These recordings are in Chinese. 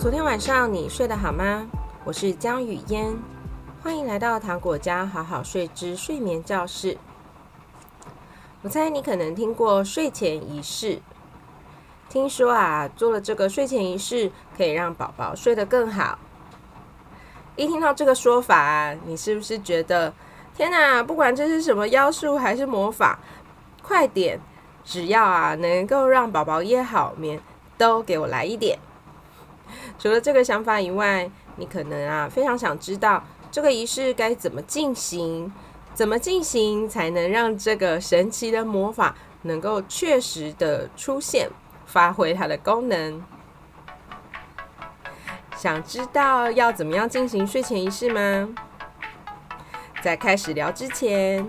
昨天晚上你睡得好吗？我是江雨嫣，欢迎来到糖果家好好睡之睡眠教室。我猜你可能听过睡前仪式，听说啊，做了这个睡前仪式可以让宝宝睡得更好。一听到这个说法，你是不是觉得天哪？不管这是什么妖术还是魔法，快点！只要啊能够让宝宝夜好眠，都给我来一点。除了这个想法以外，你可能啊非常想知道这个仪式该怎么进行，怎么进行才能让这个神奇的魔法能够确实的出现，发挥它的功能。想知道要怎么样进行睡前仪式吗？在开始聊之前，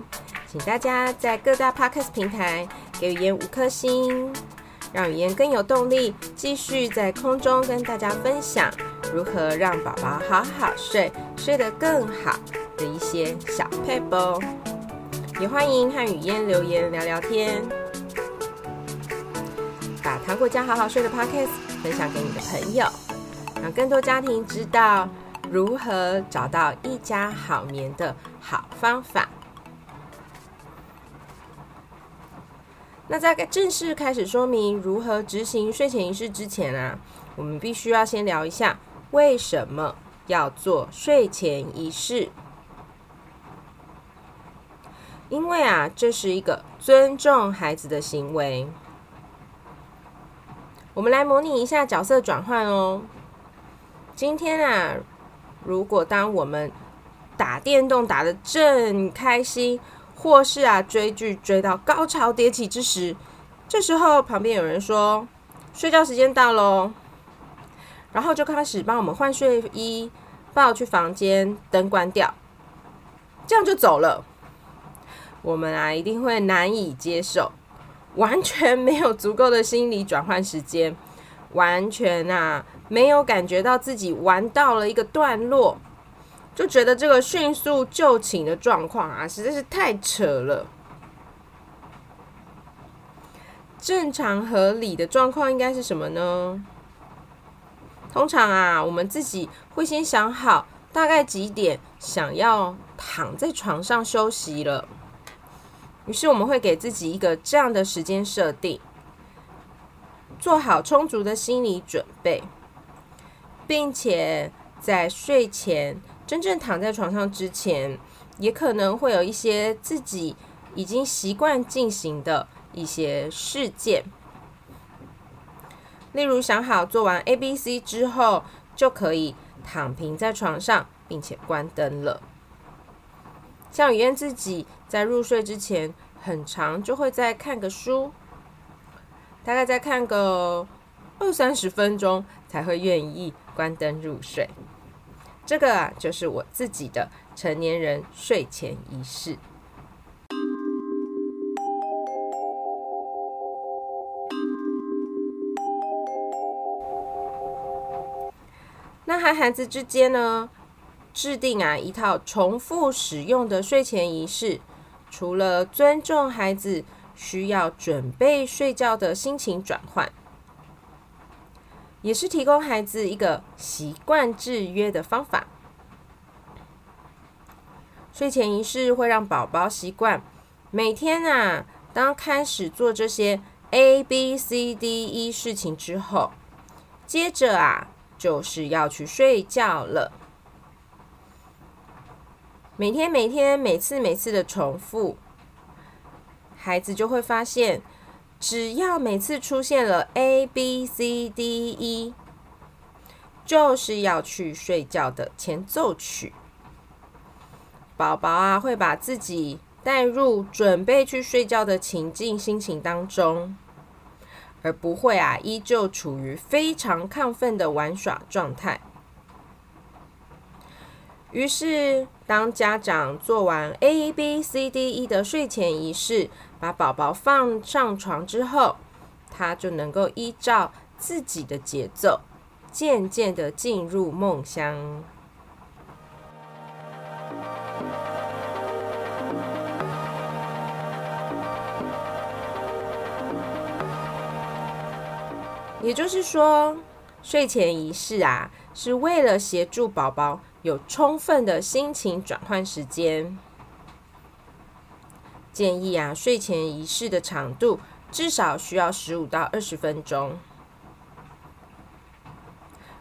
请大家在各大 Podcast 平台给言五颗星。让语言更有动力，继续在空中跟大家分享如何让宝宝好好睡，睡得更好的一些小撇步。也欢迎和语言留言聊聊天，把糖果家好好睡的 Podcast 分享给你的朋友，让更多家庭知道如何找到一家好眠的好方法。那在正式开始说明如何执行睡前仪式之前啊，我们必须要先聊一下为什么要做睡前仪式。因为啊，这是一个尊重孩子的行为。我们来模拟一下角色转换哦。今天啊，如果当我们打电动打得正开心。或是啊，追剧追到高潮迭起之时，这时候旁边有人说：“睡觉时间到喽。”然后就开始帮我们换睡衣，抱去房间，灯关掉，这样就走了。我们啊，一定会难以接受，完全没有足够的心理转换时间，完全啊，没有感觉到自己玩到了一个段落。就觉得这个迅速就寝的状况啊，实在是太扯了。正常合理的状况应该是什么呢？通常啊，我们自己会先想好大概几点想要躺在床上休息了，于是我们会给自己一个这样的时间设定，做好充足的心理准备，并且在睡前。真正躺在床上之前，也可能会有一些自己已经习惯进行的一些事件，例如想好做完 A、B、C 之后，就可以躺平在床上，并且关灯了。像雨燕自己在入睡之前，很长就会再看个书，大概再看个二三十分钟，才会愿意关灯入睡。这个啊，就是我自己的成年人睡前仪式。那和孩子之间呢，制定啊一套重复使用的睡前仪式，除了尊重孩子需要准备睡觉的心情转换。也是提供孩子一个习惯制约的方法。睡前仪式会让宝宝习惯每天啊，当开始做这些 A、B、C、D、E 事情之后，接着啊就是要去睡觉了。每天、每天、每次、每次的重复，孩子就会发现。只要每次出现了 A B C D E，就是要去睡觉的前奏曲。宝宝啊，会把自己带入准备去睡觉的情境心情当中，而不会啊，依旧处于非常亢奋的玩耍状态。于是，当家长做完 A B C D E 的睡前仪式。把宝宝放上床之后，他就能够依照自己的节奏，渐渐的进入梦乡。也就是说，睡前仪式啊，是为了协助宝宝有充分的心情转换时间。建议啊，睡前仪式的长度至少需要十五到二十分钟。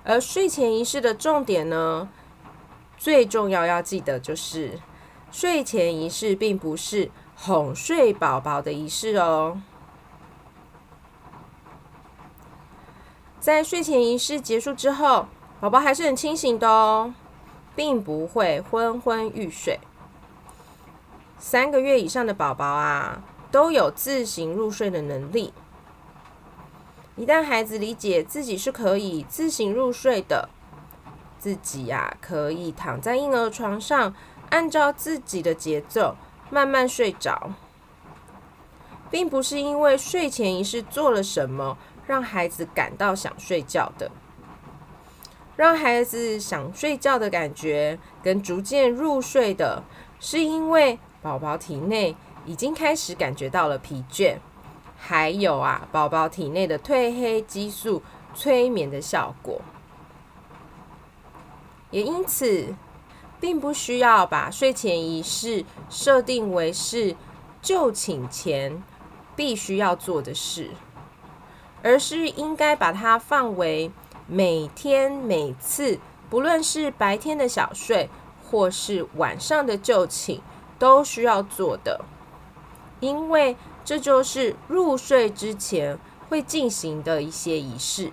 而睡前仪式的重点呢，最重要要记得就是，睡前仪式并不是哄睡宝宝的仪式哦。在睡前仪式结束之后，宝宝还是很清醒的哦，并不会昏昏欲睡。三个月以上的宝宝啊，都有自行入睡的能力。一旦孩子理解自己是可以自行入睡的，自己呀、可以躺在婴儿床上，按照自己的节奏慢慢睡着，并不是因为睡前仪式做了什么让孩子感到想睡觉的，让孩子想睡觉的感觉跟逐渐入睡的，是因为。宝宝体内已经开始感觉到了疲倦，还有啊，宝宝体内的褪黑激素催眠的效果，也因此，并不需要把睡前仪式设定为是就寝前必须要做的事，而是应该把它放为每天每次，不论是白天的小睡或是晚上的就寝。都需要做的，因为这就是入睡之前会进行的一些仪式。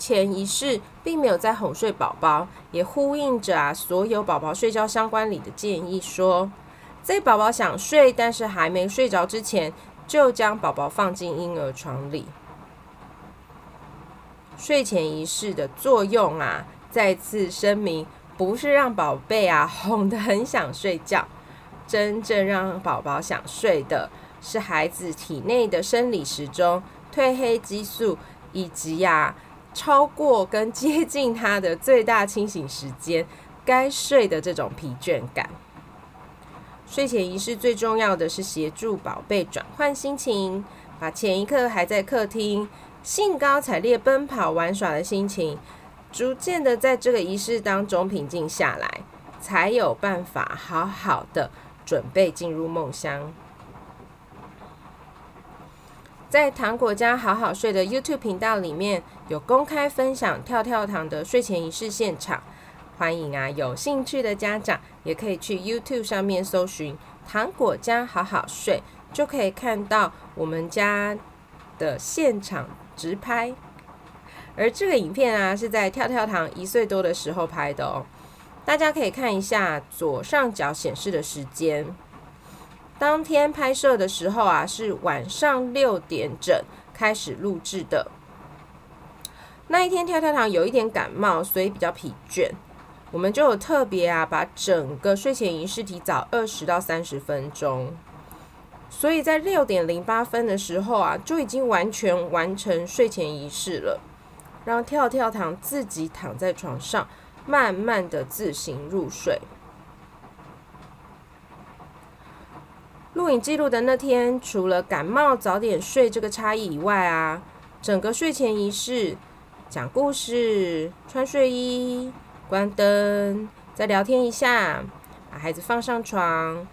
前仪式并没有在哄睡宝宝，也呼应着啊所有宝宝睡觉相关里的建议说，在宝宝想睡但是还没睡着之前。就将宝宝放进婴儿床里。睡前仪式的作用啊，再次声明，不是让宝贝啊哄得很想睡觉，真正让宝宝想睡的是孩子体内的生理时钟、褪黑激素，以及呀、超过跟接近他的最大清醒时间，该睡的这种疲倦感。睡前仪式最重要的是协助宝贝转换心情，把前一刻还在客厅兴高采烈奔跑玩耍的心情，逐渐的在这个仪式当中平静下来，才有办法好好的准备进入梦乡。在糖果家好好睡的 YouTube 频道里面有公开分享跳跳糖的睡前仪式现场。欢迎啊！有兴趣的家长也可以去 YouTube 上面搜寻“糖果家好好睡”，就可以看到我们家的现场直拍。而这个影片啊，是在跳跳糖一岁多的时候拍的哦。大家可以看一下左上角显示的时间。当天拍摄的时候啊，是晚上六点整开始录制的。那一天跳跳糖有一点感冒，所以比较疲倦。我们就有特别啊，把整个睡前仪式提早二十到三十分钟，所以在六点零八分的时候啊，就已经完全完成睡前仪式了，让跳跳糖自己躺在床上，慢慢的自行入睡。录影记录的那天，除了感冒早点睡这个差异以外啊，整个睡前仪式，讲故事、穿睡衣。关灯，再聊天一下，把孩子放上床，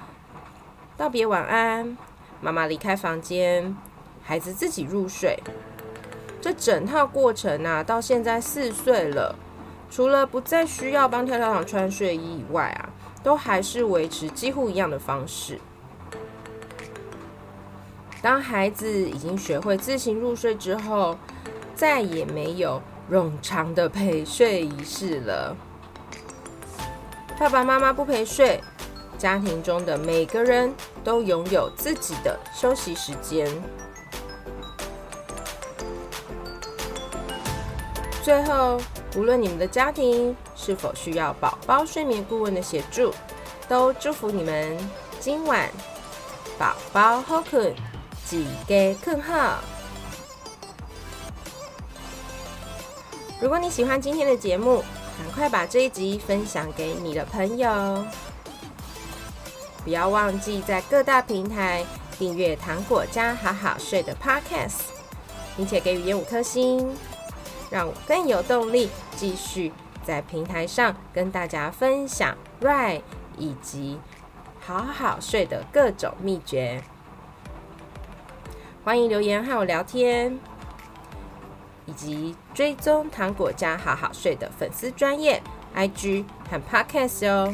道别晚安，妈妈离开房间，孩子自己入睡。这整套过程啊，到现在四岁了，除了不再需要帮跳跳糖穿睡衣以外啊，都还是维持几乎一样的方式。当孩子已经学会自行入睡之后，再也没有冗长的陪睡仪式了。爸爸妈妈不陪睡，家庭中的每个人都拥有自己的休息时间。最后，无论你们的家庭是否需要宝宝睡眠顾问的协助，都祝福你们今晚宝宝好困，自己更好。如果你喜欢今天的节目，赶快把这一集分享给你的朋友，不要忘记在各大平台订阅《糖果家好好睡》的 Podcast，并且给予五颗星，让我更有动力继续在平台上跟大家分享 Right 以及好好睡的各种秘诀。欢迎留言和我聊天。以及追踪糖果家好好睡的粉丝专业 IG 和 Podcast 哦。